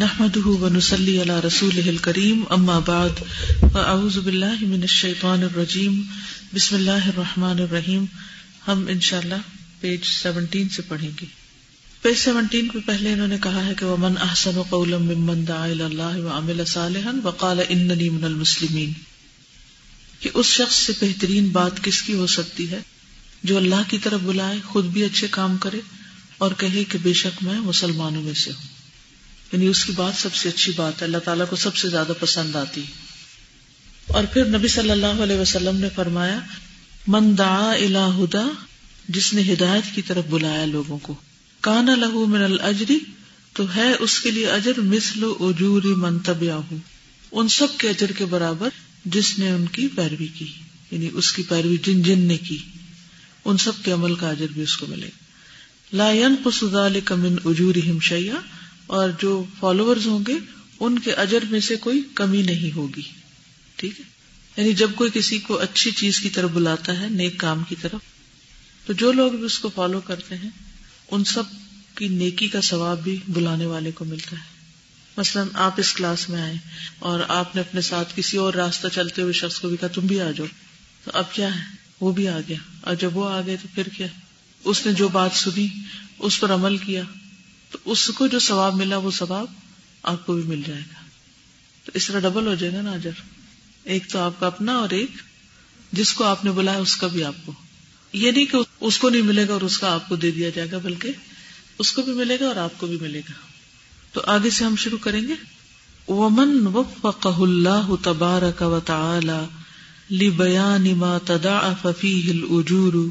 نحمده ونسلي على رسوله الكريم اما بعد فاعوذ بالله من الشيطان الرجيم. بسم الله الرحمن الرحيم. ہم انشاءاللہ پیج 17 سے پڑھیں گے۔ پیج 17 پہ پہلے انہوں نے کہا ہے کہ ومن احسن قولا ممن دعا الى الله وعمل صالحا وقال انني من المسلمين۔ کہ اس شخص سے بہترین بات کس کی ہو سکتی ہے؟ جو اللہ کی طرف بلائے، خود بھی اچھے کام کرے اور کہے کہ بے شک میں مسلمانوں میں سے ہوں۔ یعنی اس کی بات سب سے اچھی بات ہے، اللہ تعالیٰ کو سب سے زیادہ پسند آتی۔ اور پھر نبی صلی اللہ علیہ وسلم نے فرمایا، من دعا الى ہدا، جس نے ہدایت کی طرف بلایا لوگوں کو۔ کانا لہو من الجری تو ہے اس کے لیے اجر مثل اجور من تبعہ ان سب کے اجر کے برابر جس نے ان کی پیروی کی یعنی اس کی پیروی جن جن نے کی، ان سب کے عمل کا اجر بھی اس کو ملے۔ لا ينقص ذلك من اجورهم شيئا اور جو فالوورز ہوں گے، ان کے اجر میں سے کوئی کمی نہیں ہوگی۔ ٹھیک ہے؟ یعنی جب کوئی کسی کو اچھی چیز کی طرف بلاتا ہے، نیک کام کی طرف، تو جو لوگ بھی اس کو فالو کرتے ہیں، ان سب کی نیکی کا ثواب بھی بلانے والے کو ملتا ہے۔ مثلاً آپ اس کلاس میں آئے اور آپ نے اپنے ساتھ کسی اور راستہ چلتے ہوئے شخص کو بھی کہا، تم بھی آ جاؤ۔ تو اب کیا ہے؟ وہ بھی آ گیا۔ اور جب وہ آ گئے تو پھر کیا اس نے جو بات سنی، اس پر عمل کیا۔ تو اس کو جو ثواب ملا وہ ثواب آپ کو بھی مل جائے گا۔ تو اس طرح ڈبل ہو جائے گا نا اجر۔ ایک تو آپ کا اپنا اور ایک جس کو آپ نے بلایا اس کا بھی آپ کو۔ یہ نہیں کہ اس کو نہیں ملے گا اور اس کا آپ کو دے دیا جائے گا، بلکہ اس کو بھی ملے گا اور آپ کو بھی ملے گا۔ تو آگے سے ہم شروع کریں گے۔ ومن وفقہ اللہ تبارک و تعالی لبیان ما تضاعف فیہ الاجور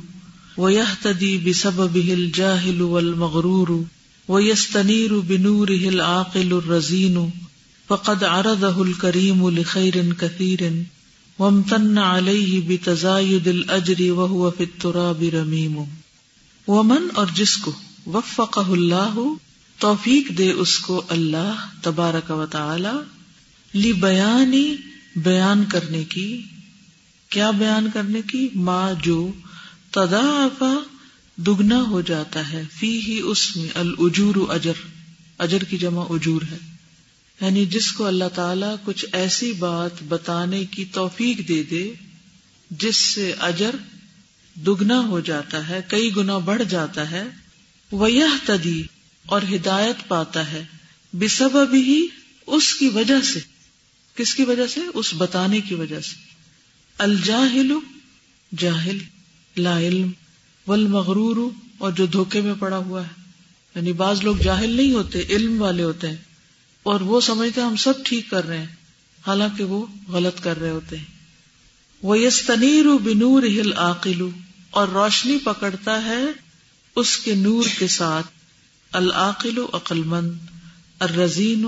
ویہتدی بسببہ الجاہل والمغرور ويستنير بنوره العاقل الرزين فقد عرضه الكريم لخير كثير وامتن عليه بتزايد الأجر وهو في التراب رميم ومن اور جس کو وفقه اللہ توفیق دے اس کو اللہ تبارک و تعالی لی بیانی بیان کرنے کی کیا بیان کرنے کی؟ ما جو تدافع دگنا ہو جاتا ہے۔ فی ہی اس میں الجور اجر۔ اجر کی جمع اجور ہے۔ یعنی جس کو اللہ تعالی کچھ ایسی بات بتانے کی توفیق دے دے، جس سے اجر دگنا ہو جاتا ہے، کئی گنا بڑھ جاتا ہے وہ تدی اور ہدایت پاتا ہے۔ بسب ہی اس کی وجہ سے۔ کس کی وجہ سے؟ اس بتانے کی وجہ سے۔ الجاہل جاہل، لا علم۔ والمغرور اور جو دھوکے میں پڑا ہوا ہے۔ یعنی بعض لوگ جاہل نہیں ہوتے، علم والے ہوتے ہیں۔ اور وہ سمجھتے ہم سب ٹھیک کر رہے ہیں، حالانکہ وہ غلط کر رہے ہوتے ہیں۔ وہ یس تنیر بنور ہل عقیل اور روشنی پکڑتا ہے اس کے نور کے ساتھ۔ العقل و عقل مند الرزین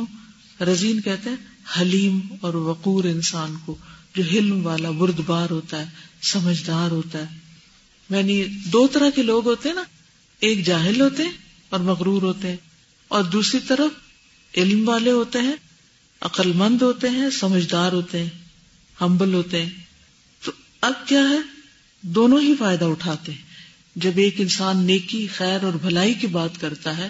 رزین کہتے ہیں، حلیم اور وقور انسان کو، جو حلم والا، بردبار ہوتا ہے، سمجھدار ہوتا ہے۔ یعنی دو طرح کے لوگ ہوتے ہیں نا، ایک جاہل ہوتے ہیں اور مغرور ہوتے ہیں۔ اور دوسری طرف علم والے ہوتے ہیں عقل مند ہوتے ہیں، سمجھدار ہوتے ہیں ہمبل ہوتے ہیں۔ تو اب کیا ہے؟ دونوں ہی فائدہ اٹھاتے ہیں۔ جب ایک انسان نیکی، خیر اور بھلائی کی بات کرتا ہے،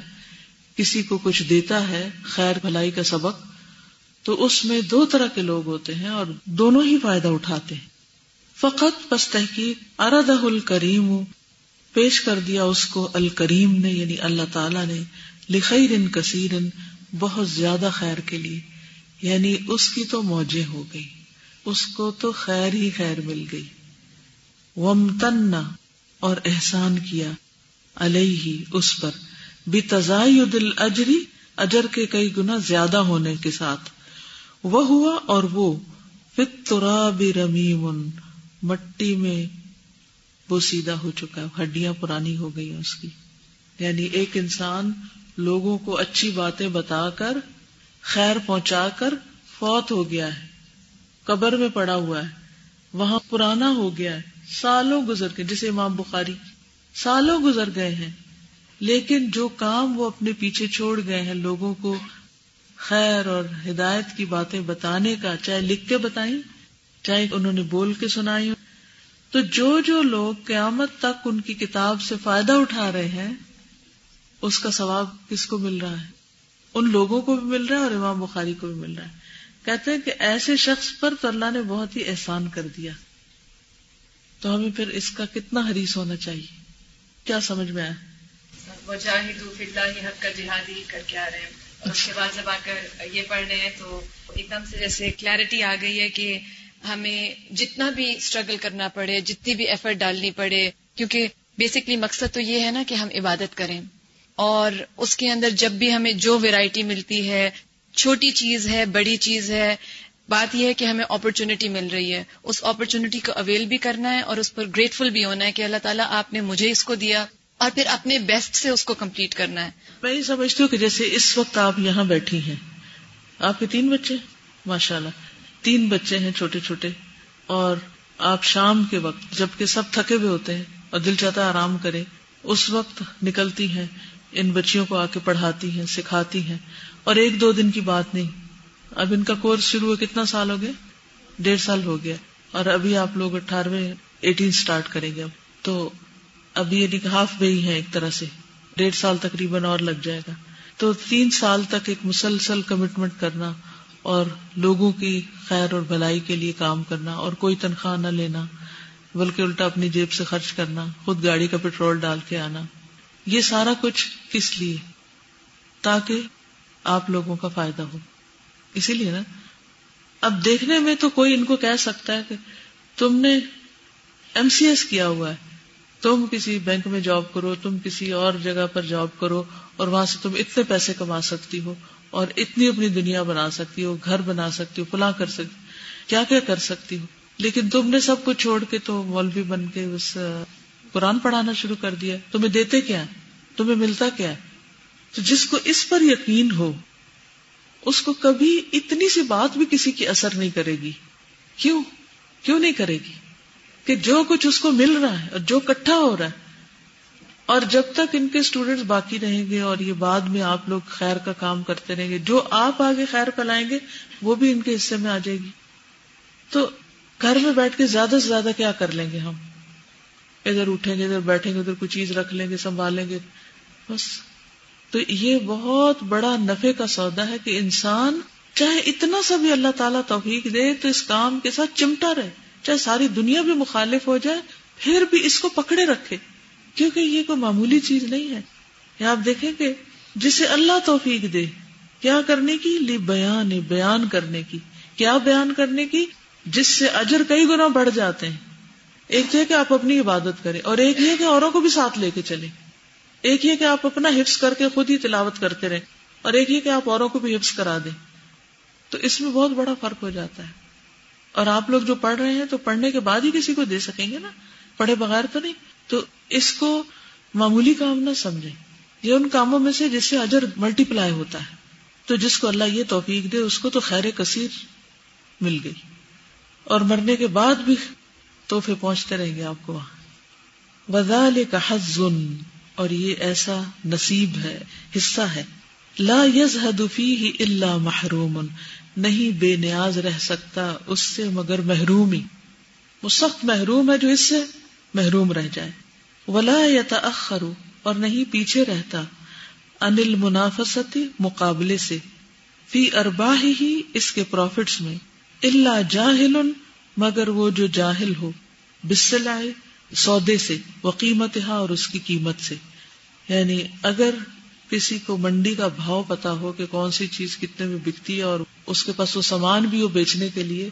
کسی کو کچھ دیتا ہے، خیر بھلائی کا سبق، تو اس میں دو طرح کے لوگ ہوتے ہیں اور دونوں ہی فائدہ اٹھاتے ہیں۔ فقط بس تحقیق اردہ الکریم، پیش کر دیا اس کو الکریم نے یعنی اللہ تعالی نے لخیر کثیر بہت زیادہ خیر کے لیے یعنی اس کی تو موجیں ہو گئی اس کو تو خیر ہی خیر مل گئی۔ ومتن اور احسان کیا علیہ، اس پر۔ بھی تزائی دل اجری اجر کے کئی گنا زیادہ ہونے کے ساتھ۔ وہ ہوا اور وہ فترا بھی رمیم مٹی میں وہ سیدھا ہو چکا ہے، ہڈیاں پرانی ہو گئی ہیں اس کی۔ یعنی ایک انسان لوگوں کو اچھی باتیں بتا کر، خیر پہنچا کر فوت ہو گیا ہے۔ قبر میں پڑا ہوا ہے، وہاں پرانا ہو گیا ہے۔ سالوں گزر گئے جسے امام بخاری، سالوں گزر گئے ہیں۔ لیکن جو کام وہ اپنے پیچھے چھوڑ گئے ہیں، لوگوں کو خیر اور ہدایت کی باتیں بتانے کا، چاہے لکھ کے بتائیں چاہے انہوں نے بول کے سنائی ہو۔ تو جو جو لوگ قیامت تک ان کی کتاب سے فائدہ اٹھا رہے ہیں، اس کا ثواب کس کو مل رہا ہے؟ ان لوگوں کو بھی مل رہا ہے اور امام بخاری کو بھی مل رہا ہے۔ کہتے ہیں کہ ایسے شخص پر تو اللہ نے بہت ہی احسان کر دیا۔ تو ہمیں پھر اس کا کتنا حریص ہونا چاہیے؟ کیا سمجھ میں آیا؟ وہ حق کا جہادی کر کے آ رہے ہیں۔ اس کے بعد جب آ کر یہ پڑھ رہے ہیں تو ایک دم سے جیسے کلیرٹی آ گئی ہے کہ ہمیں جتنا بھی اسٹرگل کرنا پڑے، جتنی بھی ایفرٹ ڈالنی پڑے، کیونکہ بیسکلی مقصد تو یہ ہے نا کہ ہم عبادت کریں۔ اور اس کے اندر جب بھی ہمیں جو ویرائٹی ملتی ہے، چھوٹی چیز ہے، بڑی چیز ہے، بات یہ ہے کہ ہمیں اپرچونٹی مل رہی ہے۔ اس اپرچونٹی کو اویل بھی کرنا ہے اور اس پر گریٹفل بھی ہونا ہے کہ اللہ تعالیٰ آپ نے مجھے اس کو دیا اور پھر اپنے بیسٹ سے اس کو کمپلیٹ کرنا ہے۔ میں یہ سمجھتی ہوں کہ جیسے اس وقت آپ یہاں بیٹھی ہیں۔ آپ کے تین بچے؟ ماشاء اللہ تین بچے ہیں چھوٹے چھوٹے، اور آپ شام کے وقت، جبکہ سب تھکے ہوئے ہوتے ہیں اور دل چاہتا آرام کرے، اس وقت نکلتی ہیں، ان بچیوں کو آ کے پڑھاتی ہیں، سکھاتی ہیں، اور ایک دو دن کی بات نہیں۔ اب ان کا کورس شروع ہو کتنا سال ہو گیا؟ ڈیڑھ سال ہو گیا۔ اور ابھی آپ لوگ اٹھارہویں، ایٹین اسٹارٹ کریں گے۔ اب تو ابھی یعنی ہاف وے ہی ہے ایک طرح سے۔ ڈیڑھ سال تقریباً اور لگ جائے گا۔ تو تین سال تک ایک مسلسل کمٹمنٹ کرنا اور لوگوں کی خیر اور بھلائی کے لیے کام کرنا اور کوئی تنخواہ نہ لینا، بلکہ الٹا اپنی جیب سے خرچ کرنا، خود گاڑی کا پیٹرول ڈال کے آنا۔ یہ سارا کچھ کس لیے؟ تاکہ آپ لوگوں کا فائدہ ہو۔ اسی لیے نا، اب دیکھنے میں تو کوئی ان کو کہہ سکتا ہے کہ تم نے ایم سی ایس کیا ہوا ہے۔ تم کسی بینک میں جاب کرو، تم کسی اور جگہ پر جاب کرو اور وہاں سے تم اتنے پیسے کما سکتی ہو۔ اور اتنی اپنی دنیا بنا سکتی ہو، گھر بنا سکتی ہو پلا کر سکتی کیا کیا کر سکتی ہو؟ لیکن تم نے سب کچھ چھوڑ کے تو مولوی بن کے بس قرآن پڑھانا شروع کر دیا۔ تمہیں دیتے کیا تمہیں ملتا کیا تو جس کو اس پر یقین ہو، اس کو کبھی اتنی سی بات بھی کسی کی اثر نہیں کرے گی۔ کیوں؟ کیوں نہیں کرے گی؟ کہ جو کچھ اس کو مل رہا ہے اور جو کٹھا ہو رہا ہے اور جب تک ان کے اسٹوڈینٹس باقی رہیں گے اور یہ بعد میں آپ لوگ خیر کا کام کرتے رہیں گے، جو آپ آگے خیر پلائیں گے، وہ بھی ان کے حصے میں آ جائے گی۔ تو گھر میں بیٹھ کے زیادہ سے زیادہ کیا کر لیں گے ہم؟ ادھر اٹھیں گے، ادھر بیٹھیں گے، ادھر کوئی چیز رکھ لیں گے سنبھالیں گے۔ بس۔ تو یہ بہت بڑا نفے کا سودا ہے کہ انسان چاہے اتنا سا بھی اللہ تعالیٰ توفیق دے تو اس کام کے ساتھ چمٹا رہے۔ چاہے ساری دنیا بھی مخالف ہو جائے، پھر بھی اس کو پکڑے رکھے۔ کیونکہ یہ کوئی معمولی چیز نہیں ہے۔ یہ آپ دیکھیں کہ جسے اللہ توفیق دے، کیا کرنے کی؟ لی بیان بیان کرنے کی۔ کیا بیان کرنے کی؟ جس سے اجر کئی گنا بڑھ جاتے ہیں۔ ایک یہ کہ آپ اپنی عبادت کریں اور ایک یہ کہ اوروں کو بھی ساتھ لے کے چلیں۔ ایک یہ کہ آپ اپنا حفظ کر کے خود ہی تلاوت کرتے رہیں اور ایک یہ کہ آپ اوروں کو بھی حفظ کرا دیں۔ تو اس میں بہت بڑا فرق ہو جاتا ہے۔ اور آپ لوگ جو پڑھ رہے ہیں تو پڑھنے کے بعد ہی کسی کو دے سکیں گے نا؟ پڑھے بغیر تو نہیں۔ تو اس کو معمولی کام نہ سمجھے یہ ان کاموں میں سے جس سے اجر ملٹی پلائی ہوتا ہے۔ تو جس کو اللہ یہ توفیق دے، اس کو تو خیر کثیر مل گئی۔ اور مرنے کے بعد بھی توحفے پہنچتے رہیں گے آپ کو وہاں۔ وزال کا حزن اور یہ ایسا نصیب ہے، حصہ ہے۔ لا یز ہی اللہ محروم۔ نہیں بے نیاز رہ سکتا اس سے مگر محرومی۔ وہ سخت محروم ہے جو اس سے محروم رہ جائے۔ ولا یا اور نہیں پیچھے رہتا انل منافستی مقابلے سے فی اربا ہی اس کے پروفٹس میں اللہ جاہل مگر وہ جو جاہل ہو بسلائے سودے سے وہ قیمت اور اس کی قیمت سے یعنی اگر کسی کو منڈی کا بھاؤ پتا ہو کہ کون سی چیز کتنے میں بکتی ہے اور اس کے پاس وہ سامان بھی ہو بیچنے کے لیے،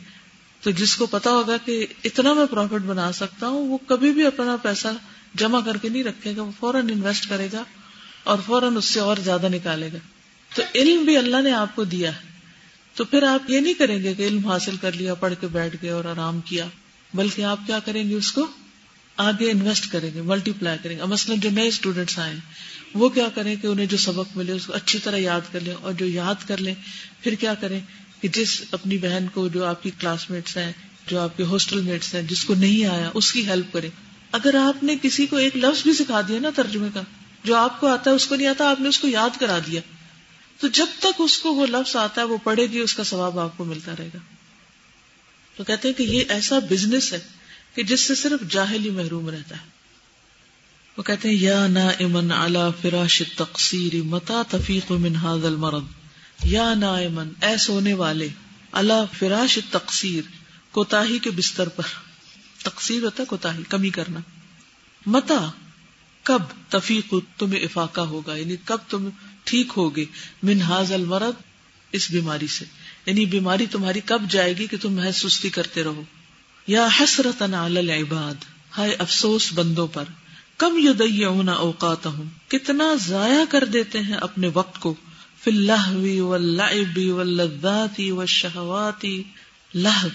تو جس کو پتا ہوگا کہ اتنا میں پروفٹ بنا سکتا ہوں، وہ کبھی بھی اپنا پیسہ جمع کر کے نہیں رکھے گا، وہ فوراً انویسٹ کرے گا اور فوراً اس سے اور زیادہ نکالے گا۔ تو علم بھی اللہ نے آپ کو دیا ہے۔ تو پھر آپ یہ نہیں کریں گے کہ علم حاصل کر لیا، پڑھ کے بیٹھ گئے اور آرام کیا، بلکہ آپ کیا کریں گے اس کو؟ آگے انویسٹ کریں گے ملٹی پلائی کریں گے۔ مثلاً جو نئے اسٹوڈینٹس آئے وہ کیا کریں کہ انہیں جو سبق ملے، اس کو اچھی طرح یاد کر لیں اور جو یاد کر لیں، پھر کیا کریں کہ جس اپنی بہن کو جو آپ کی کلاس میٹس ہیں، جو آپ کے ہاسٹل میٹس ہیں، جس کو نہیں آیا، اس کی ہیلپ کریں۔ اگر آپ نے کسی کو ایک لفظ بھی سکھا دیا نا ترجمے کا، جو آپ کو آتا ہے، اس کو نہیں آتا، آپ نے اس کو یاد کرا دیا، تو جب تک اس کو وہ لفظ آتا ہے، وہ پڑھے گی، اس کا ثواب آپ کو ملتا رہے گا۔ تو کہتے ہیں کہ یہ ایسا بزنس ہے کہ جس سے صرف جاہل ہی محروم رہتا ہے۔ وہ کہتے ہیں، یا نا امن اعلی فراش تقسیر متا تفیق من هذا المرض؟ یا نا امن اے سونے والے اللہ فراش تقسیر کوتاہی کے بستر پر۔ تقسیر ہوتا ہے کوتاہی کمی کرنا۔ متا، کب تفیق تمہیں افاقہ ہوگا؟ یعنی کب تم ٹھیک ہوگے؟ من حاض المرد اس بیماری سے۔ یعنی بیماری تمہاری کب جائے گی کہ تم محض سستی کرتے رہو؟ یا حسرت العباد، ہائے افسوس بندوں پر، کم یدیعون اوقاتہم، کتنا ضائع کر دیتے ہیں اپنے وقت کو۔ فی اللہو واللعب واللذات والشہوات۔ لہو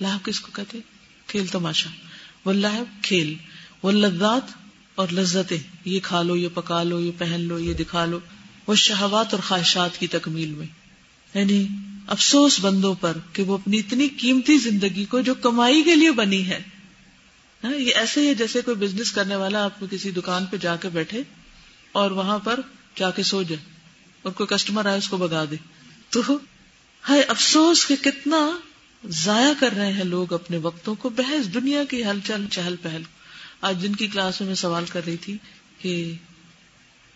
لہو کس کو کہتے کھیل تماشا۔ واللعب کھیل۔ واللذات اور لذتیں۔ یہ کھا لو، یہ پکا لو، یہ پہن لو، یہ دکھا لو۔ وہ شہوات اور خواہشات کی تکمیل میں۔ یعنی افسوس بندوں پر کہ وہ اپنی اتنی قیمتی زندگی کو جو کمائی کے لیے بنی ہے۔ یہ ایسے ہی جیسے کوئی بزنس کرنے والا آپ کو کسی دکان پہ جا کے بیٹھے اور وہاں پر جا کے سو جائے اور کوئی کسٹمر آئے اس کو بگا دے۔ تو ہائے، افسوس کہ کتنا ضائع کر رہے ہیں لوگ اپنے وقتوں کو، بحث دنیا کی ہلچل، چہل پہل۔ آج جن کی کلاس میں میں سوال کر رہی تھی کہ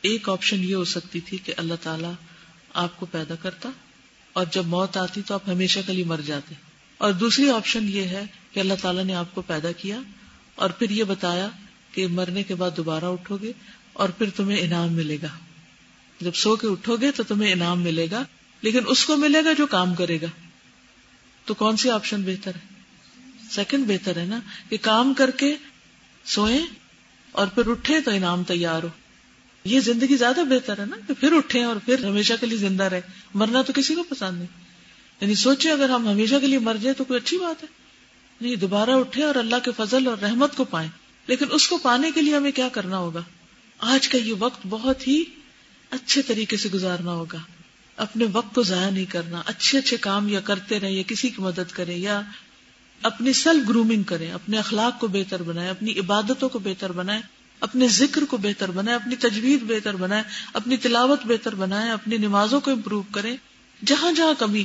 ایک آپشن یہ ہو سکتی تھی کہ اللہ تعالیٰ آپ کو پیدا کرتا اور جب موت آتی تو آپ ہمیشہ کے لیے مر جاتے۔ اور دوسری آپشن یہ ہے کہ اللہ تعالیٰ نے آپ کو پیدا کیا اور پھر یہ بتایا کہ مرنے کے بعد دوبارہ اٹھو گے اور پھر تمہیں انعام ملے گا۔ جب سو کے اٹھو گے تو تمہیں انعام ملے گا، لیکن اس کو ملے گا جو کام کرے گا۔ تو کون سی آپشن بہتر ہے؟ سیکنڈ بہتر ہے نا، کہ کام کر کے سوئیں اور پھر اٹھے تو انعام تیار ہو۔ یہ زندگی زیادہ بہتر ہے نا، کہ پھر اٹھے اور پھر ہمیشہ کے لیے زندہ رہے مرنا تو کسی کو پسند نہیں۔ یعنی سوچے اگر ہم ہمیشہ کے لیے مر جائے تو کوئی اچھی بات ہے۔ نہیں، دوبارہ اٹھے اور اللہ کے فضل اور رحمت کو پائیں۔ لیکن اس کو پانے کے لیے ہمیں کیا کرنا ہوگا؟ آج کا یہ وقت بہت ہی اچھے طریقے سے گزارنا ہوگا۔ اپنے وقت کو ضائع نہیں کرنا، اچھے اچھے کام یا کرتے رہے یا کسی کی مدد کرے یا اپنی سیلف گرومنگ کریں، اپنے اخلاق کو بہتر بنائے اپنی عبادتوں کو بہتر بنائے اپنے ذکر کو بہتر بنائے اپنی تجویز بہتر بنائے اپنی تلاوت بہتر بنائے اپنی نمازوں کو امپروو کریں، جہاں جہاں کمی۔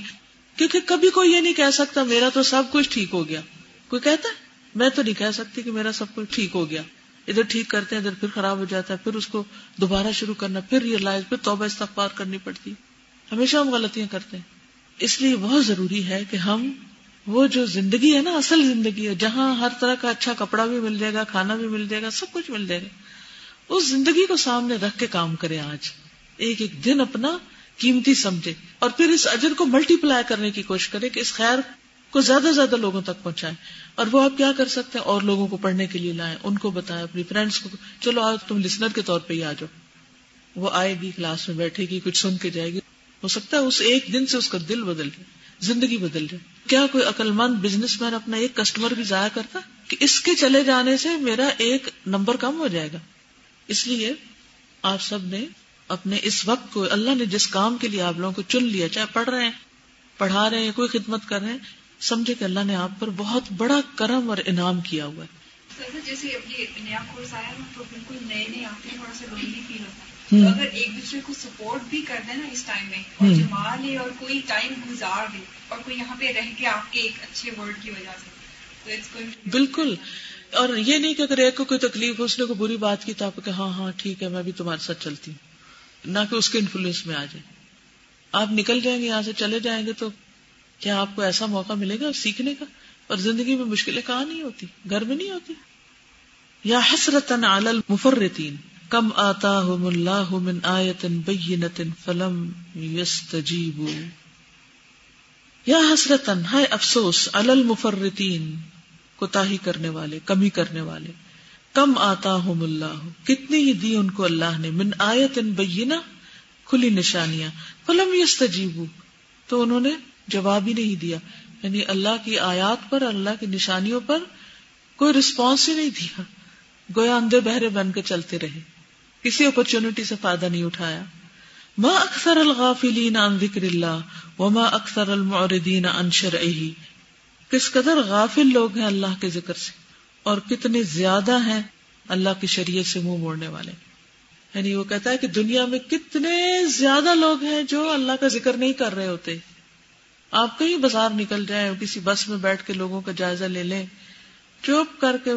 کیونکہ کبھی کوئی یہ نہیں کہہ سکتا میرا تو سب کچھ ٹھیک ہو گیا۔ کوئی کہتا ہے؟ میں تو نہیں کہہ سکتی کہ میرا سب کچھ ٹھیک ہو گیا۔ ادھر ٹھیک کرتے ہیں، ادھر پھر خراب ہو جاتا ہے، پھر اس کو دوبارہ شروع کرنا، پھر ریئلائز پھر توبہ استغفار کرنی پڑتی۔ ہمیشہ ہم غلطیاں کرتے ہیں۔ اس لیے بہت ضروری ہے کہ ہم وہ جو زندگی ہے نا، اصل زندگی ہے، جہاں ہر طرح کا اچھا کپڑا بھی مل جائے گا، کھانا بھی مل جائے گا، سب کچھ مل جائے گا۔ اس زندگی کو سامنے رکھ کے کام کرے آج۔ ایک ایک دن اپنا قیمتی سمجھے اور پھر اس اجر کو ملٹی پلائی کرنے کی کوشش کرے کہ اس خیر کو زیادہ سے زیادہ لوگوں تک پہنچائے اور وہ آپ کیا کر سکتے ہیں؟ اور لوگوں کو پڑھنے کے لیے لائیں۔ ان کو بتائیں، اپنی فرینڈس کو چلو آج تم لسنر کے طور پہ ہی آ جاؤ۔ وہ آئے گی کلاس میں بیٹھے گی، کچھ سن کے جائے گی۔ ہو سکتا ہے اس ایک دن سے اس کا دل بدل جائے، زندگی بدل جائے۔ کیا کوئی عقل مند بزنس مین اپنا ایک کسٹمر بھی ضائع کرتا؟ کہ اس کے چلے جانے سے میرا ایک نمبر کم ہو جائے گا۔ اس لیے آپ سب نے اپنے اس وقت کو اللہ نے جس کام کے لیے آپ لوگوں کو چن لیا، چاہے پڑھ رہے ہیں، پڑھا رہے ہیں، کوئی خدمت کر رہے ہیں، سمجھے کہ اللہ نے آپ پر بہت بڑا کرم اور انعام کیا ہوا ہے۔ جیسے ابھی نیا کورس آیا تو بالکل نئے نئے آتے ہیں، تھوڑا سا فیل ہوتا ہے۔ اگر ایک دوسرے کو سپورٹ بھی کر دے نا اس ٹائم میں اور جما لے اور کوئی ٹائم گزار دے اور کوئی یہاں پہ رہ کے آپ کے ایک اچھے ورڈ کی وجہ سے۔ بالکل۔ اور یہ نہیں کہ اگر ایک کو کوئی تکلیف اس نے کو بری بات کی تو آپ کہ ہاں ہاں ٹھیک ہے میں بھی تمہارے ساتھ چلتی ہوں۔ نہ کہ اس کے انفلوئنس میں آ جائے۔ آپ نکل جائیں گے یہاں سے چلے جائیں گے تو کیا آپ کو ایسا موقع ملے گا سیکھنے کا؟ اور زندگی میں مشکلیں کہاں نہیں ہوتی؟ گھر میں نہیں ہوتی؟ یا حسرت المفرتین کم آتا اللہ من آیت بینت فلم یستجیبو۔ یا حسرتن ہے افسوس المفرتین کوتاہی کرنے والے، کمی کرنے والے۔ کم آتا ہوں اللہ، کتنی ہی دی ان کو اللہ نے، من آیت بینا کھلی نشانیاں۔ فلم یستجیبو۔ تو انہوں نے جواب ہی نہیں دیا۔ یعنی اللہ کی آیات پر، اللہ کی نشانیوں پر کوئی رسپانس ہی نہیں دیا۔ گویا اندھے بہرے بن کے چلتے رہے۔ کسی اپرچونٹی سے فائدہ نہیں اٹھایا۔ ما اکثر الغافلین عن ذکر اللہ وما اکثر المعردین عن شرعی کس قدر غافل لوگ ہیں اللہ کے ذکر سے اور کتنے زیادہ ہیں اللہ کی شریعت سے منہ موڑنے والے۔ یعنی وہ کہتا ہے کہ دنیا میں کتنے زیادہ لوگ ہیں جو اللہ کا ذکر نہیں کر رہے ہوتے۔ آپ کہیں بازار نکل جائیں، کسی بس میں بیٹھ کے لوگوں کا جائزہ لے لیں، چپ کر کے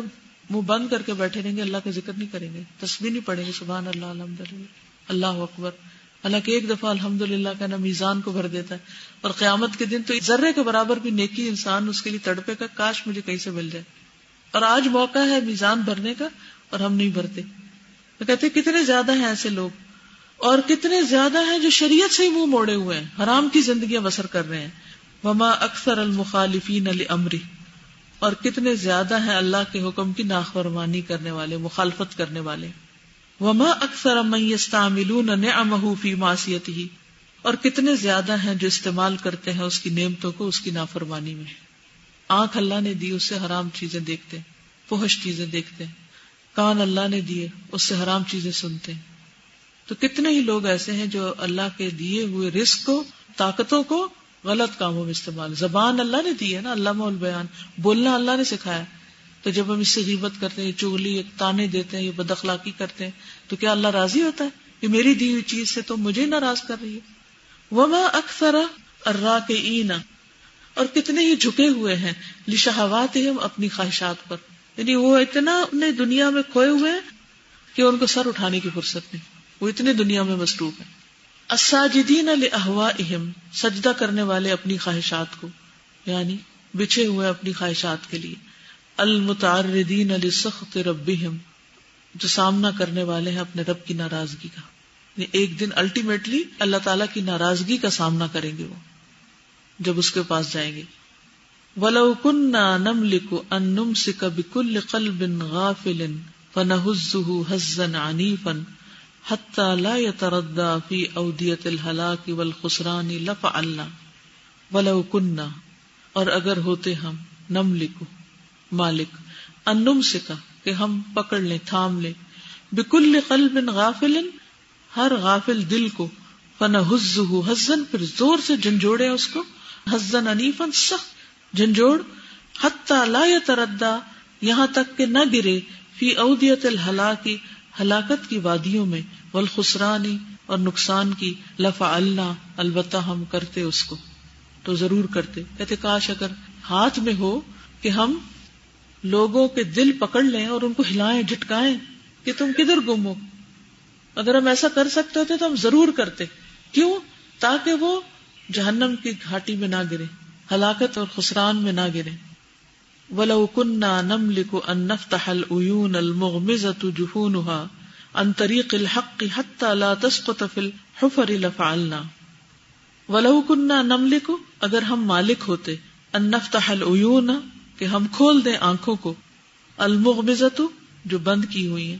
منہ بند کر کے بیٹھے رہیں گے، اللہ کا ذکر نہیں کریں گے۔ تصویر نہیں پڑیں گے، سبحان اللہ الحمد للہ اللہ اکبر۔ اللہ کے ایک دفعہ الحمد للہ کا نا میزان کو بھر دیتا ہے۔ اور قیامت کے دن تو ذرے کے برابر بھی نیکی انسان اس کے لیے تڑپے کا، کاش مجھے کہیں سے مل جائے۔ اور آج موقع ہے میزان بھرنے کا اور ہم نہیں بھرتے۔ تو کہتے کتنے زیادہ ہیں ایسے لوگ۔ اور کتنے زیادہ ہیں جو شریعت سے ہی منہ موڑے ہوئے ہیں۔ حرام کی زندگیاں بسر کر رہے ہیں۔ وما اکثر المخالفین علی امری اور کتنے زیادہ ہیں اللہ کے حکم کی نافرمانی کرنے والے، مخالفت کرنے والے۔ وما اکثر فی معصیته اور کتنے زیادہ ہیں جو استعمال کرتے ہیں اس کی نعمتوں کو، اس کی نافرمانی میں۔ آنکھ اللہ نے دی، اس سے حرام چیزیں دیکھتے۔ ہیں فحش چیزیں دیکھتے۔ ہیں کان اللہ نے دیے، اس سے حرام چیزیں سنتے۔ ہیں تو کتنے ہی لوگ ایسے ہیں جو اللہ کے دیے ہوئے رسک کو، طاقتوں کو غلط کاموں میں استعمال زبان اللہ نے دی ہے نا اللہ بیان بولنا اللہ نے سکھایا تو جب ہم اس سے غیبت کرتے ہیں، چگلی تانے دیتے ہیں، یہ بد اخلاقی کرتے ہیں، تو کیا اللہ راضی ہوتا ہے کہ میری دی ہوئی چیز سے تو مجھے ناراض کر رہی ہے؟ وما اکثر ارا کے اینا اور کتنے ہی جھکے ہوئے ہیں۔ لشہوات ہم اپنی خواہشات پر۔ یعنی وہ اتنا اپنے دنیا میں کھوئے ہوئے ہیں کہ ان کو سر اٹھانے کی فرصت نہیں۔ وہ اتنے دنیا میں مصروف ہے اساجدین اہم سجدہ کرنے والے اپنی خواہشات کو یعنی بچھے ہوئے اپنی خواہشات کے لیے۔ المتعردین علی سخت ربہم جو سامنا کرنے والے ہیں اپنے رب کی ناراضگی کا۔ یعنی ایک دن الٹیمیٹلی اللہ تعالی کی ناراضگی کا سامنا کریں گے وہ، جب اس کے پاس جائیں گے۔ ولو کننا نملک ان نمسک بكل قلب غافل فنهزه هزا عنيفا حتى لا يتردى في اودية الهلاك والخسران لفعلنا ولو كنا، اور اگر ہوتے ہم، نملک، مالک انم سکا کہ ہم پکڑ لیں، تھام لیں۔ بکل قلب غافل، ہر غافل دل کو فن حز حزن، پھر زور سے جھنجھوڑے اس کو۔ حزن انیفن سخت جھنجھوڑ حتی لا تردا یہاں تک کہ نہ گرے، فی اودیت الحلا ہلاکت کی وادیوں میں والخسرانی اور نقصان کی لفا اللہ البتہ ہم کرتے اس کو۔ تو ضرور کرتے۔ کہتے، کاش اگر ہاتھ میں ہو کہ ہم لوگوں کے دل پکڑ لیں اور ان کو ہلائیں، جھٹکائیں کہ تم کدھر گم ہو۔ اگر ہم ایسا کر سکتے ہوتے تو ہم ضرور کرتے۔ کیوں؟ تاکہ وہ جہنم کی گھاٹی میں نہ گرے، ہلاکت اور خسران میں نہ گرے۔ ولو كنا نملك ان نفتح العيون المغمزة جفونها عن طريق الحق حتى لا تسقط في الحفر لفعلنا. ولو كنا نملك، اگر ہم مالک ہوتے، ان نفتح العيون کہ ہم کھول دیں آنکھوں کو المغمزت جو بند کی ہوئی ہیں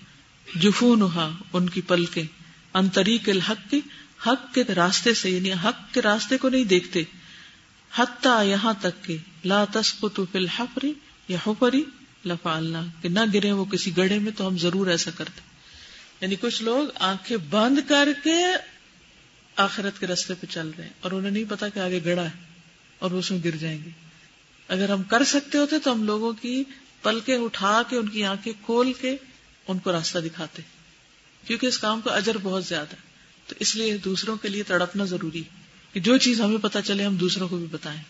جفون ان کی پلکیں انتریق الحق کی حق کے راستے سے یعنی حق کے راستے کو نہیں دیکھتے حتیٰ یہاں تک کہ لا تسقط فی الحفری یا حفری لفعلنا، کہ نہ گرے وہ کسی گڑھے میں تو ہم ضرور ایسا کرتے یعنی کچھ لوگ آنکھیں بند کر کے آخرت کے راستے پہ چل رہے ہیں اور انہیں نہیں پتا کہ آگے گڑا ہے اور وہ اس میں گر جائیں گے۔ اگر ہم کر سکتے ہوتے تو ہم لوگوں کی پلکیں اٹھا کے، ان کی آنکھیں کھول کے ان کو راستہ دکھاتے کیونکہ اس کام کا اجر بہت زیادہ ہے۔ تو اس لیے دوسروں کے لیے تڑپنا ضروری کہ جو چیز ہمیں پتا چلے، ہم دوسروں کو بھی بتائیں۔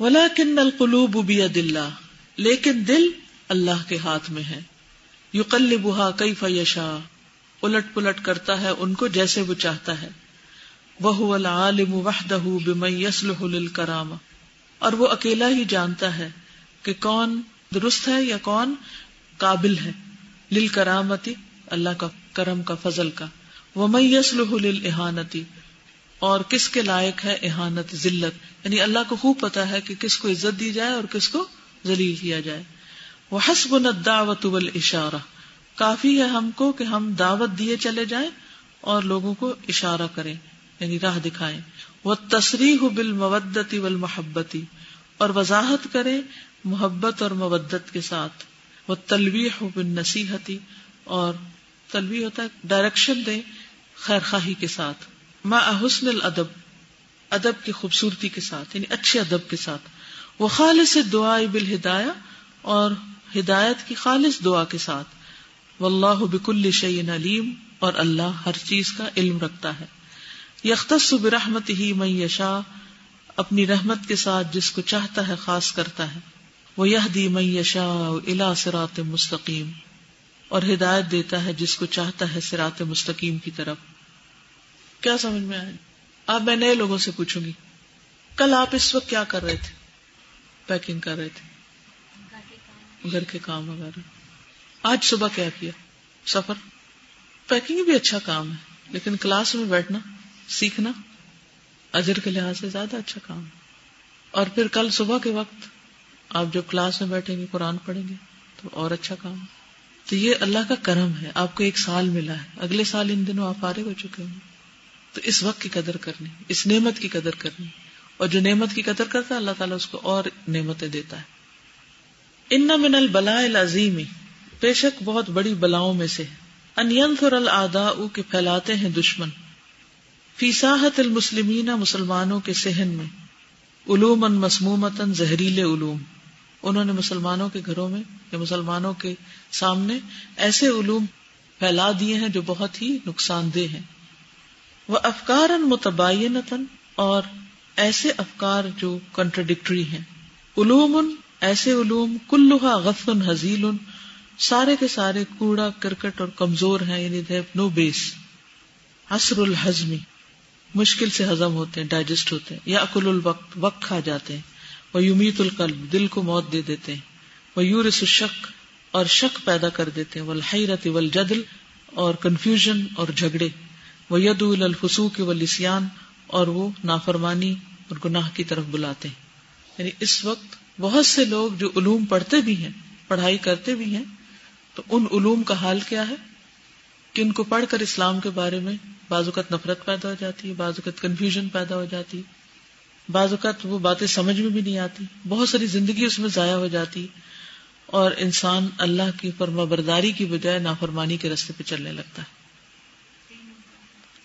ولا کن القلوب دلہ لیکن دل اللہ کے ہاتھ میں ہے۔ یو کل بہا الٹ پلٹ کرتا ہے ان کو جیسے وہ چاہتا ہے۔ وہ العالم وحدہ بمن يصلح للکرامہ۔ اور وہ اکیلا ہی جانتا ہے کہ کون درست ہے یا کون قابل ہے۔ لل کرامتی اللہ کا کرم کا فضل کا۔ وہ احانتی اور کس کے لائق ہے احانت ذلت؟ یعنی اللہ کو خوب پتا ہے کہ کس کو عزت دی جائے اور کس کو ذلیل کیا جائے۔ وہ حسب دعوت اشارہ کافی ہے ہم کو کہ ہم دعوت دیے چلے جائیں اور لوگوں کو اشارہ کریں یعنی راہ دکھائیں۔ وہ تصریح بال مودتی و محبتی اور وضاحت کرے محبت اور مبت کے ساتھ۔ وہ تلوی ہو بن نصیحتی اور تلوی ہوتا ہے ڈائریکشن دے خیر خواہی کے ساتھ۔ ما حسن الادب، ادب کی خوبصورتی کے ساتھ یعنی اچھے ادب کے ساتھ۔ وہ خالص دعا بال اور ہدایت کی خالص دعا کے ساتھ۔ و اللہ بک الشعین علیم، اور اللہ ہر چیز کا علم رکھتا ہے۔ یختص برحمت ہی میں یشا اپنی رحمت کے ساتھ جس کو چاہتا ہے خاص کرتا ہے۔ وہ یہ دی میشا الا سرات مستقیم، اور ہدایت دیتا ہے جس کو چاہتا ہے سرات مستقیم کی طرف۔ کیا سمجھ میں آئے اب میں نئے لوگوں سے پوچھوں گی۔ کل آپ اس وقت کیا کر رہے تھے؟ پیکنگ کر رہے تھے۔ گھر کے کام وغیرہ۔ آج صبح کیا کیا؟ سفر۔ پیکنگ بھی اچھا کام ہے، لیکن کلاس میں بیٹھنا، سیکھنا، اجر کے لحاظ سے زیادہ اچھا کام ہے۔ اور پھر کل صبح کے وقت آپ جب کلاس میں بیٹھیں گے، قرآن پڑھیں گے، تو اور اچھا کام تو یہ اللہ کا کرم ہے، آپ کو ایک سال ملا ہے۔ اگلے سال ان دنوں آپ فارغ ہو چکے ہوں تو اس وقت کی قدر کرنی اس نعمت کی قدر کرنی اور جو نعمت کی قدر کرتا ہے، اللہ تعالیٰ اس کو اور نعمتیں دیتا ہے۔ ان من البلا العظیم، بے شک بہت بڑی بلاؤں میں سے۔ انینفر الدا کے پھیلاتے ہیں دشمن۔ فیساحت المسلمین مسلمانوں کے سہن میں۔ علوم مسمومتن زہریل علوم۔ انہوں نے مسلمانوں کے گھروں میں یا مسلمانوں کے سامنے ایسے علوم پھیلا دیے ہیں جو بہت ہی نقصان دہ ہیں۔ وہ افکار متبائن اور ایسے افکار جو کنٹرڈکٹری ہیں۔ علوم ایسے علوم کلوہا غفن حزیل، سارے کے سارے کوڑا، کرکٹ اور کمزور ہیں یعنی نو بیس حسر الحزمی مشکل سے ہزم ہوتے ہیں ڈائجسٹ ہوتے ہیں۔ یا اکل الوقت، وقت کھا جاتے ہیں۔ وہ یومیت القلب، دل کو موت دے دیتے ہیں۔ وہ یورس شک اور شک پیدا کر دیتے ہیں۔ ولحیرت والجدل اور کنفیوژن اور جھگڑے۔ وہ ید الفسوق و لسیان اور وہ نافرمانی اور گناہ کی طرف بلاتے ہیں۔ یعنی اس وقت بہت سے لوگ جو علوم پڑھتے بھی ہیں، پڑھائی کرتے بھی ہیں، تو ان علوم کا حال کیا ہے؟ کہ ان کو پڑھ کر اسلام کے بارے میں بعض اوقات نفرت پیدا ہو جاتی ہے، بعض اوقات کنفیوژن پیدا ہو جاتی بعض اوقات وہ باتیں سمجھ میں بھی نہیں آتی، بہت ساری زندگی اس میں ضائع ہو جاتی اور انسان اللہ کی فرما برداری کی بجائے نافرمانی کے رستے پہ چلنے لگتا ہے۔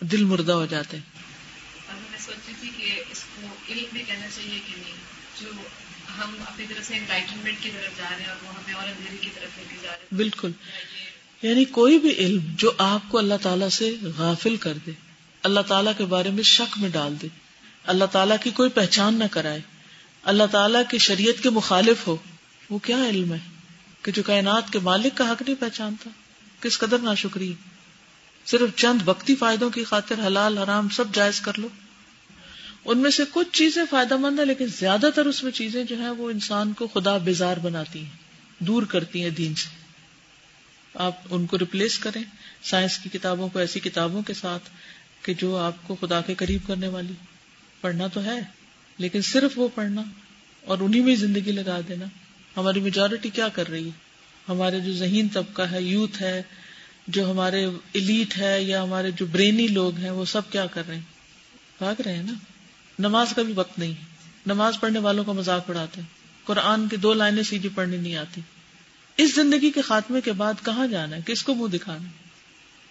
دل مردہ ہو جاتے ہیں۔ بالکل۔ یعنی کوئی بھی علم جو آپ کو اللہ تعالیٰ سے غافل کر دے اللہ تعالیٰ کے بارے میں شک میں ڈال دے اللہ تعالیٰ کی کوئی پہچان نہ کرائے اللہ تعالیٰ کی شریعت کے مخالف ہو وہ کیا علم ہے؟ کہ جو کائنات کے مالک کا حق نہیں پہچانتا کس قدر نہ شکریہ صرف چند وقتی فائدوں کی خاطر حلال حرام سب جائز کر لو۔ ان میں سے کچھ چیزیں فائدہ مند ہیں، لیکن زیادہ تر اس میں چیزیں جو ہیں وہ انسان کو خدا بیزار بناتی ہیں، دور کرتی ہیں دین سے۔ آپ ان کو ریپلیس کریں سائنس کی کتابوں کو، ایسی کتابوں کے ساتھ کہ جو آپ کو خدا کے قریب کرنے والی۔ پڑھنا تو ہے، لیکن صرف وہ پڑھنا اور انہیں میں زندگی لگا دینا۔ ہماری میجورٹی کیا کر رہی ہے؟ ہمارے جو ذہین طبقہ ہے یوتھ ہے جو ہمارے ایلیٹ ہے یا ہمارے جو برینی لوگ ہیں، وہ سب کیا کر رہے ہیں؟ بھاگ رہے ہیں نا؟ نماز کا بھی وقت نہیں ہے۔ نماز پڑھنے والوں کا مذاق اڑاتے ہیں۔ قرآن کی دو لائنیں سیدھی پڑھنی نہیں آتی۔ اس زندگی کے خاتمے کے بعد کہاں جانا ہے؟ کس کو منہ دکھانا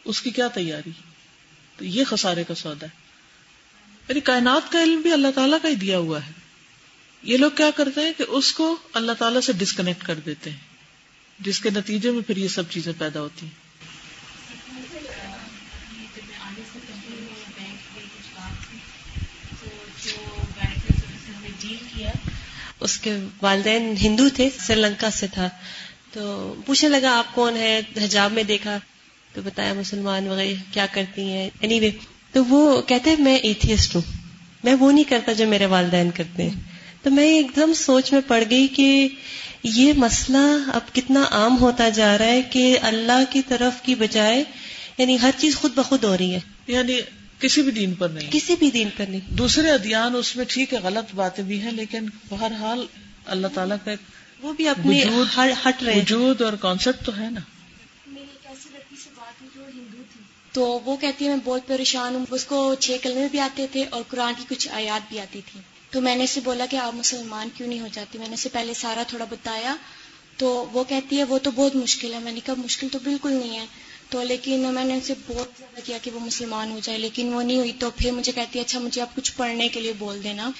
اس کی کیا تیاری؟ تو یہ خسارے کا سودا ہے۔ یعنی کائنات کا علم بھی اللہ تعالیٰ کا ہی دیا ہوا ہے۔ یہ لوگ کیا کرتے ہیں کہ اس کو اللہ تعالیٰ سے ڈسکنیکٹ کر دیتے ہیں۔ جس کے نتیجے میں پھر یہ سب چیزیں پیدا ہوتی ہیں۔ اس کے والدین ہندو تھے سری لنکا سے تھا۔ تو پوچھنے لگا آپ کون ہے حجاب میں دیکھا۔ تو بتایا مسلمان وغیرہ کیا کرتی ہیں؟ اینی anyway, تو وہ کہتے ہیں میں ایتھیسٹ ہوں۔ میں وہ نہیں کرتا جو میرے والدین کرتے ہیں۔ تو میں ایک دم سوچ میں پڑ گئی کہ یہ مسئلہ اب کتنا عام ہوتا جا رہا ہے کہ اللہ کی طرف کی بجائے یعنی ہر چیز خود بخود ہو رہی ہے۔ یعنی کسی بھی دین پر نہیں۔ کسی بھی دین پر نہیں۔ دوسرے ادیان اس میں ٹھیک ہے غلط باتیں بھی ہیں لیکن بہرحال اللہ تعالیٰ کا ایک وہ بھی اپنی ہٹ رہے وجود اور کانسیپٹ تو ہے نا۔ تو وہ کہتی ہے میں بہت پریشان ہوں۔ اس کو چھ کلمے بھی آتے تھے اور قرآن کی کچھ آیات بھی آتی تھی۔ تو میں نے اسے بولا کہ آپ مسلمان کیوں نہیں ہو جاتی؟ میں نے اسے پہلے سارا تھوڑا بتایا۔ تو وہ کہتی ہے وہ تو بہت مشکل ہے۔ میں نے کہا مشکل تو بالکل نہیں ہے۔ تو لیکن میں نے ان سے بہت زیادہ کیا کہ وہ مسلمان ہو جائے، لیکن وہ نہیں ہوئی، تو پھر مجھے کہتی ہے اچھا مجھے آپ کچھ پڑھنے کے لیے بول دینا۔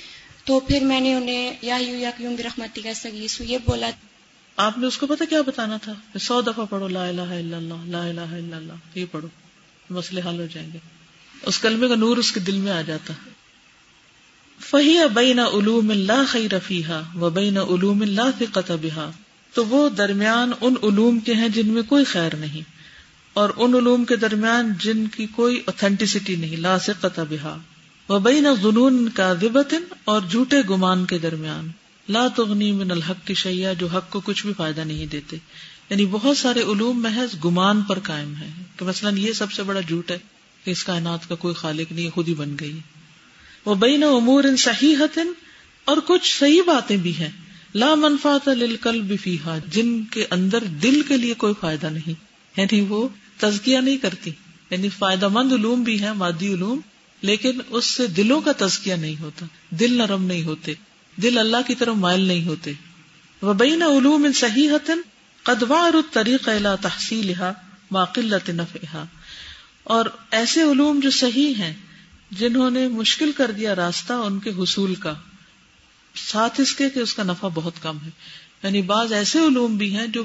تو پھر میں نے انہیں، یا یو یا کیوں بھی رحمتی کا سگیس یہ بولا۔ آپ نے اس کو پتا کیا بتانا تھا؟ سو دفعہ پڑھو، لا الہ الا اللہ، لا الہ الا اللہ، یہ پڑھو، مسئلے حل ہو جائیں گے۔ اس کلمے کا نور اس کے دل میں آ جاتا۔ فہی بین علوم اللہ خی رفیحا و بین علوم اللہ فقت بہا۔ تو وہ درمیان ان علوم کے ہیں جن میں کوئی خیر نہیں۔ اور ان علوم کے درمیان جن کی کوئی اوتھینٹسٹی نہیں، لا قطع بہا۔ وہ بین غنون کا دبتن اور جھوٹے گمان کے درمیان۔ لا تغنی من الحق کی شیا جو حق کو کچھ بھی فائدہ نہیں دیتے۔ یعنی بہت سارے علوم محض گمان پر قائم ہے کہ مثلاً یہ سب سے بڑا جھوٹ ہے کہ اس کائنات کا کوئی خالق نہیں، خود ہی بن گئی۔ وہ بین امور ان صحیح اور کچھ صحیح باتیں بھی ہیں۔ لا منفاط للقلب فیہا، جن کے اندر دل کے لیے کوئی فائدہ نہیں۔ یعنی وہ تزکیہ نہیں کرتی یعنی فائدہ مند علوم بھی ہے مادی علوم، لیکن اس سے دلوں کا تزکیہ نہیں ہوتا، دل نرم نہیں ہوتے، دل اللہ کی طرف مائل نہیں ہوتے۔ وبین علوم ان صحیح قدوار طریق تحصیل قلت نفعها اور ایسے علوم جو صحیح ہیں، جنہوں نے مشکل کر دیا راستہ ان کے حصول کا، ساتھ اس کے کہ اس کا نفع بہت کم ہے۔ یعنی بعض ایسے علوم بھی ہیں جو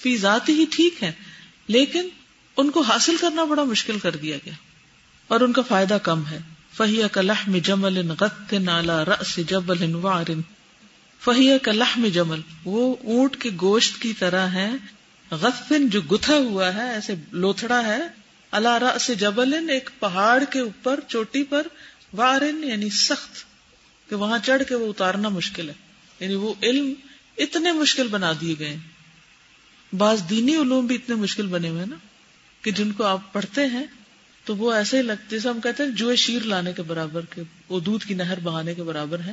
فی ذات ہی ٹھیک ہے لیکن ان کو حاصل کرنا بڑا مشکل کر دیا گیا اور ان کا فائدہ کم ہے۔ فہیا کلح میں جمل غت نالا رس جبل وارن فہیا کلح میں جمل۔ وہ اونٹ کے گوشت کی طرح ہے۔ غفن جو گتھا ہوا ہے، ایسے لوتھڑا ہے۔ اللہ رس جبل، ایک پہاڑ کے اوپر، چوٹی پر۔ وارن یعنی سخت، کہ وہاں چڑھ کے وہ اتارنا مشکل ہے۔ یعنی وہ علم اتنے مشکل بنا دیے گئے۔ بعض دینی علوم بھی اتنے مشکل بنے ہوئے نا کہ جن کو آپ پڑھتے ہیں تو وہ ایسے ہی لگتے، جیسے ہم کہتے ہیں جو شیر لانے کے برابر کے، وہ دودھ کی نہر بہانے کے برابر ہے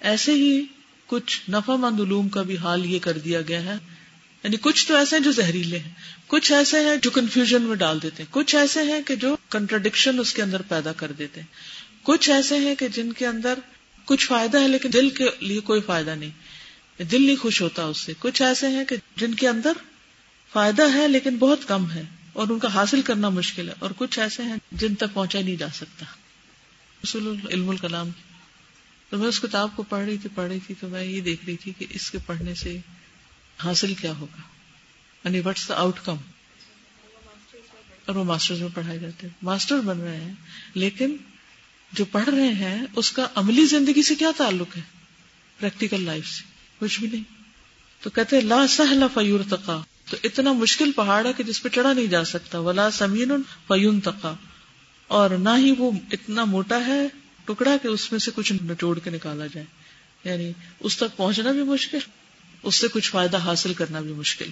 ایسے ہی کچھ نفع مند علوم کا بھی حال یہ کر دیا گیا ہے۔ یعنی کچھ تو ایسے ہیں جو زہریلے ہیں، کچھ ایسے ہیں جو کنفیوژن میں ڈال دیتے ہیں، کچھ ایسے ہیں کہ جو کنٹرڈکشن اس کے اندر پیدا کر دیتے ہیں۔ کچھ ایسے ہیں کہ جن کے اندر کچھ فائدہ ہے لیکن دل کے لیے کوئی فائدہ نہیں۔ دل نہیں خوش ہوتا اس سے۔ کچھ ایسے ہیں کہ جن کے اندر فائدہ ہے لیکن بہت کم ہے اور ان کا حاصل کرنا مشکل ہے اور کچھ ایسے ہیں جن تک پہنچا نہیں جا سکتا۔ اصول علم الکلام تو میں اس کتاب کو پڑھ رہی تھی، پڑھ رہی تھی تو میں یہ دیکھ رہی تھی کہ اس کے پڑھنے سے حاصل کیا ہوگا۔ یعنی وٹس دا آؤٹ کم اور وہ ماسٹر میں پڑھائے جاتے ہیں۔ ماسٹر بن رہے ہیں، لیکن جو پڑھ رہے ہیں، اس کا عملی زندگی سے کیا تعلق ہے؟ پریکٹیکل لائف سے۔ کچھ بھی نہیں۔ تو کہتے لا سہلا فیور تقا تو اتنا مشکل پہاڑ ہے کہ جس پہ چڑھا نہیں جا سکتا۔ ولا سمین فیون تقا اور نہ ہی وہ اتنا موٹا ہے، ٹکڑا کہ اس میں سے کچھ نچوڑ کے نکالا جائے۔ یعنی اس تک پہنچنا بھی مشکل، اس سے کچھ فائدہ حاصل کرنا بھی مشکل۔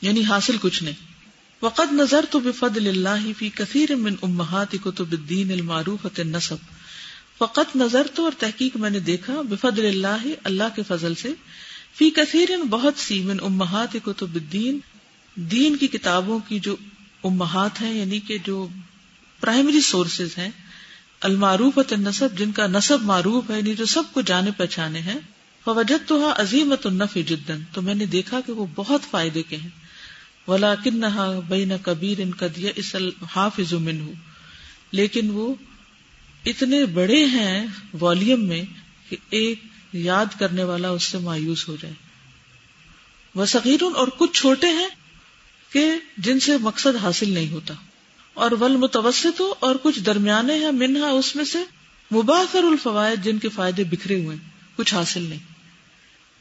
یعنی حاصل کچھ نہیں۔ وقد نظر تو بفد اللہ فی کثیر من امہات کتب الدین المعروف نصب فقط نظر تو اور تحقیق میں نے دیکھا بفد اللہ اللہ کے فضل سے۔ فی کثیر بہت سی من امہات کتب الدین، دین کی کتابوں کی جو امہات ہیں یعنی کہ جو پرائمری سورسز ہیں۔ المعروف نصب جن کا نصب معروف ہے یعنی جو سب کو جانے پہچانے ہیں۔ فوجت تو عظیمت النف جدن تو میں نے دیکھا کہ وہ بہت فائدے کے ہیں۔ ولا کن بین کبیر ان کدیا اس حافظ من لیکن وہ اتنے بڑے ہیں والیم میں کہ ایک یاد کرنے والا اس سے مایوس ہو جائے۔ وہ سغیر اور کچھ چھوٹے ہیں کہ جن سے مقصد حاصل نہیں ہوتا۔ اور ول متوسط ہو اور کچھ درمیانے ہیں، منہا اس میں سے مباثر الفوائد جن کے فائدے بکھرے ہوئے کچھ حاصل نہیں۔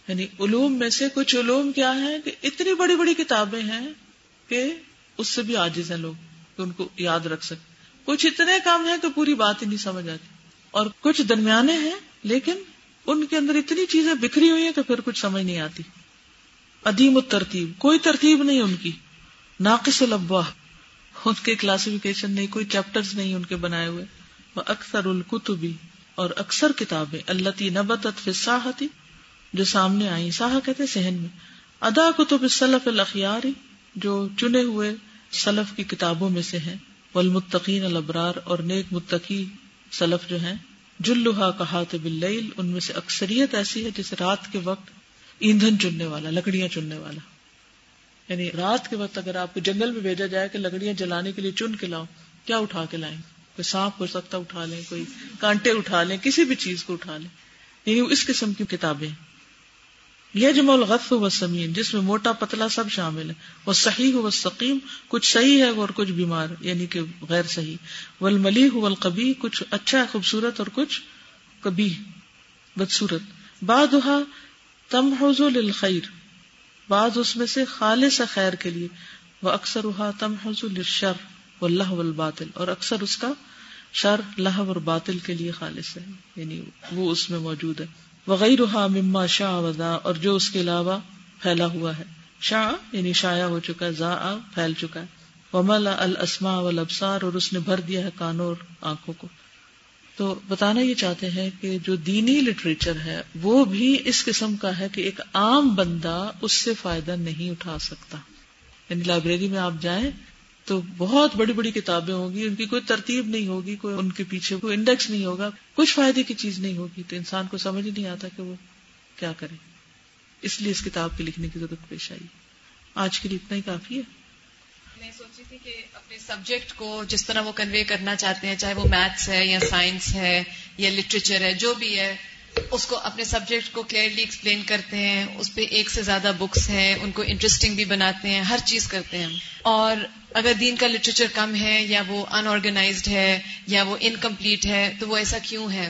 یعنی علوم میں سے کچھ علوم کیا ہے کہ اتنی بڑی بڑی کتابیں ہیں کہ اس سے بھی آجز ہیں لوگ کہ ان کو یاد رکھ سکتے۔ کچھ اتنے کام ہیں کہ پوری بات ہی نہیں سمجھ آتی۔ اور کچھ درمیانے ہیں، لیکن ان کے اندر اتنی چیزیں بکھری ہوئی ہیں کہ پھر کچھ سمجھ نہیں آتی۔ ادیم ترتیب کوئی ترتیب نہیں ان کی۔ ناقص البا ان کے کلاسیفیکیشن نہیں، کوئی چیپٹر نہیں ان کے بنائے ہوئے۔ وہ اکثر القتبی اور اکثر کتابیں۔ اللہ نبت فساحتی جو سامنے آئی ساہ کہتے سہن میں۔ ادا کتب سلف الخیاری جو چنے ہوئے سلف کی کتابوں میں سے ہیں۔ والمتقین الابرار اور نیک متقی سلف جو ہیں، جلوہا کہات باللیل، ان میں سے اکثریت ایسی ہے جسے رات کے وقت ایندھن چننے والا، لکڑیاں چننے والا۔ یعنی رات کے وقت اگر آپ کو جنگل میں بھیجا جائے کہ لکڑیاں جلانے کے لیے چن کے لاؤ، کیا اٹھا کے لائیں؟ کوئی سانپ ہو سکتا اٹھا لیں، کوئی کانٹے اٹھا لیں، کسی بھی چیز کو اٹھا لیں۔ یعنی اس قسم کی کتابیں۔ یہ جمع غف و سمین جس میں موٹا پتلا سب شامل ہے۔ وہ صحیح ہو سقیم، کچھ صحیح ہے اور کچھ بیمار یعنی کہ غیر صحیح۔ ول ملی ہو کچھ اچھا ہے خوبصورت اور کچھ کبھی بدسورت بعد تم حضول الخیر بعض اس میں سے خالص خیر کے لیے۔ وہ اکثر ہوا تم حضول شر و اللہ باطل اور اکثر اس کا شر، لہو اور باطل کے لیے خالص ہے یعنی وہ اس میں موجود ہے۔ وغیرہ مما شاہ وزا اور جو اس کے علاوہ پھیلا ہوا ہے۔ شاہ یعنی شایا ہو چکا ہے زا پھیل چکا ہے۔ ومل السما والابصار اور اس نے بھر دیا ہے کانوں اور آنکھوں کو۔ تو بتانا یہ چاہتے ہیں کہ جو دینی لٹریچر ہے، وہ بھی اس قسم کا ہے کہ ایک عام بندہ اس سے فائدہ نہیں اٹھا سکتا۔ یعنی لائبریری میں آپ جائیں تو بہت بڑی بڑی کتابیں ہوں گی، ان کی کوئی ترتیب نہیں ہوگی، کوئی ان کے پیچھے کوئی انڈیکس نہیں ہوگا، کچھ فائدے کی چیز نہیں ہوگی، تو انسان کو سمجھ نہیں آتا کہ وہ کیا کرے۔ اس لیے اس کتاب کے لکھنے کی ضرورت پیش آئی۔ آج کے لیے اتنا ہی کافی ہے۔ میں سوچی تھی کہ اپنے سبجیکٹ کو جس طرح وہ کنوے کرنا چاہتے ہیں، چاہے وہ میتھس ہے یا سائنس ہے یا لٹریچر ہے، جو بھی ہے، اس کو اپنے سبجیکٹ کو کلیئرلی ایکسپلین کرتے ہیں۔ اس پہ ایک سے زیادہ بکس ہیں، ان کو انٹرسٹنگ بھی بناتے ہیں، ہر چیز کرتے ہیں۔ اور اگر دین کا لٹریچر کم ہے یا وہ انآرگنائزڈ ہے یا وہ انکمپلیٹ ہے تو وہ ایسا کیوں ہے؟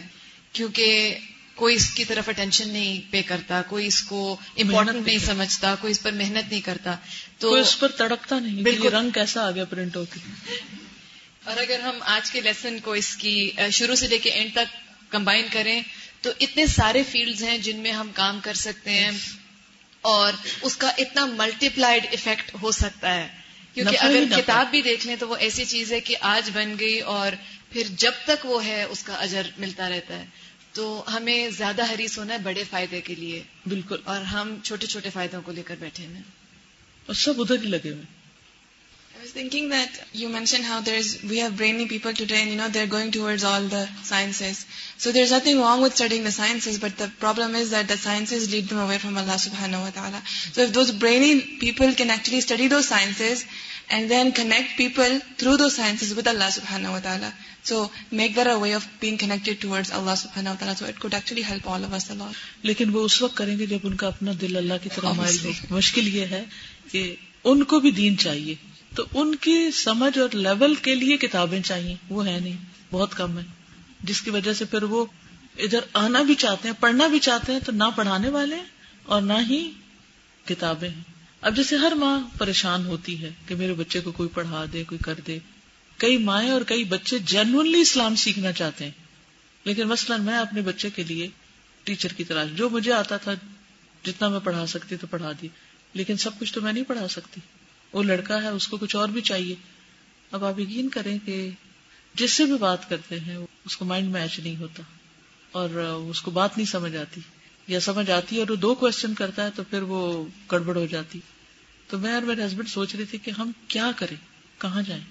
کیونکہ کوئی اس کی طرف اٹینشن نہیں پے کرتا کوئی اس کو امپورٹنٹ نہیں سمجھتا کوئی اس پر محنت نہیں کرتا۔ تو اس پر تڑکتا نہیں بالکل۔ رنگ کیسا آ گیا پرنٹ ہو کے۔ اور اگر ہم آج کے لیسن کو اس کی شروع سے لے کے اینڈ تک کمبائن کریں تو اتنے سارے فیلڈز ہیں جن میں ہم کام کر سکتے ہیں اور اس کا اتنا ملٹی پلائڈ افیکٹ ہو سکتا ہے۔ کیونکہ اگر کتاب بھی دیکھ لیں تو وہ ایسی چیز ہے کہ آج بن گئی اور پھر جب تک وہ ہے اس کا اجر ملتا رہتا ہے۔ تو ہمیں زیادہ حریص ہونا ہے بڑے فائدے کے لیے۔ بالکل۔ اور ہم چھوٹے چھوٹے فائدوں کو لے کر بیٹھے ہیں۔ اور سب ادھر ہی لگے ہوئے۔ Thinking that you mentioned how there's we have brainy people today and you know they're going towards all the sciences. So there's nothing wrong with studying the sciences, but the problem is that the sciences lead them away from Allah subhanahu wa ta'ala. So if those brainy people can actually study those sciences and then connect people through those sciences with Allah subhanahu wa ta'ala. So make that a way of being connected towards Allah subhanahu wa ta'ala. So it could actually help all of us a lot. لیکن وہ اس وقت کریں گے جب ان کا اپنا دل اللہ کی طرح مائل ہو مشکل یہ ہے کہ ان کو بھی دین چاہیے تو ان کی سمجھ اور لیول کے لیے کتابیں چاہیے، وہ ہے نہیں، بہت کم ہے جس کی وجہ سے پھر وہ ادھر آنا بھی چاہتے ہیں، پڑھنا بھی چاہتے ہیں، تو نہ پڑھانے والے اور نہ ہی کتابیں ہیں۔ اب جیسے ہر ماں پریشان ہوتی ہے کہ میرے بچے کو کوئی پڑھا دے، کوئی کر دے۔ کئی مائیں اور کئی بچے جینونلی اسلام سیکھنا چاہتے ہیں۔ لیکن مثلاً میں اپنے بچے کے لیے ٹیچر کی تلاش، جو مجھے آتا تھا، جتنا میں پڑھا سکتی تو پڑھا دی، لیکن سب کچھ تو میں نہیں پڑھا سکتی۔ وہ لڑکا ہے، اس کو کچھ اور بھی چاہیے۔ اب آپ یقین کریں کہ جس سے بھی بات کرتے ہیں، اس کو مائنڈ میچ نہیں ہوتا اور اس کو بات نہیں سمجھ آتی۔ یا سمجھ آتی ہے اور وہ دو کوشچن کرتا ہے تو پھر وہ گڑبڑ ہو جاتی۔ تو میں اور میرے ہسبینڈ سوچ رہی تھی کہ ہم کیا کریں؟ کہاں جائیں؟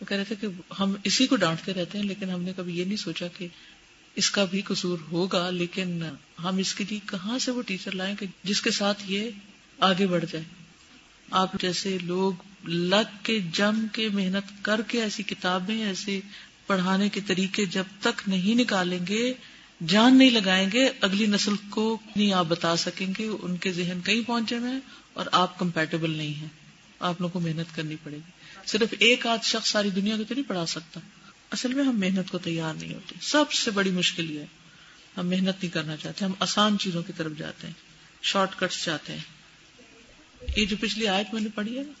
وہ کہہ رہے تھے کہ ہم اسی کو ڈانٹتے رہتے ہیں، لیکن ہم نے کبھی یہ نہیں سوچا کہ اس کا بھی قصور ہوگا، لیکن ہم اس کے لیے کہاں سے وہ ٹیچر لائیں کہ جس کے ساتھ یہ آگے بڑھ جائے۔ آپ جیسے لوگ لگ کے جم کے محنت کر کے ایسی کتابیں ایسے پڑھانے کے طریقے جب تک نہیں نکالیں گے، جان نہیں لگائیں گے، اگلی نسل کو نہیں آپ بتا سکیں گے، ان کے ذہن کہیں پہنچے میں اور آپ کمپیٹیبل نہیں ہیں۔ آپ لوگوں کو محنت کرنی پڑے گی۔ صرف ایک آدھ شخص ساری دنیا کو تو نہیں پڑھا سکتا۔ اصل میں ہم محنت کو تیار نہیں ہوتے۔ سب سے بڑی مشکل یہ ہے۔ ہم محنت نہیں کرنا چاہتے، ہم آسان چیزوں کی طرف جاتے ہیں، شارٹ کٹس چاہتے ہیں۔ یہ جو پچھلی آیت میں نے پڑھی ہے نا،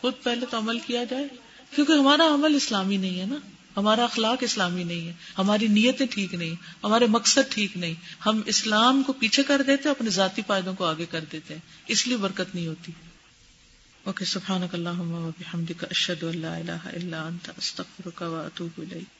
خود پہلے تو عمل کیا جائے، کیونکہ ہمارا عمل اسلامی نہیں ہے نا، ہمارا اخلاق اسلامی نہیں ہے، ہماری نیتیں ٹھیک نہیں، ہمارے مقصد ٹھیک نہیں، ہم اسلام کو پیچھے کر دیتے، اپنے ذاتی فائدوں کو آگے کر دیتے ہیں اس لیے برکت نہیں ہوتی۔ اوکے، سبحانک اللہم و بحمدک اشہد ان لا الہ الا انت، استغفرک و اتوب الیک۔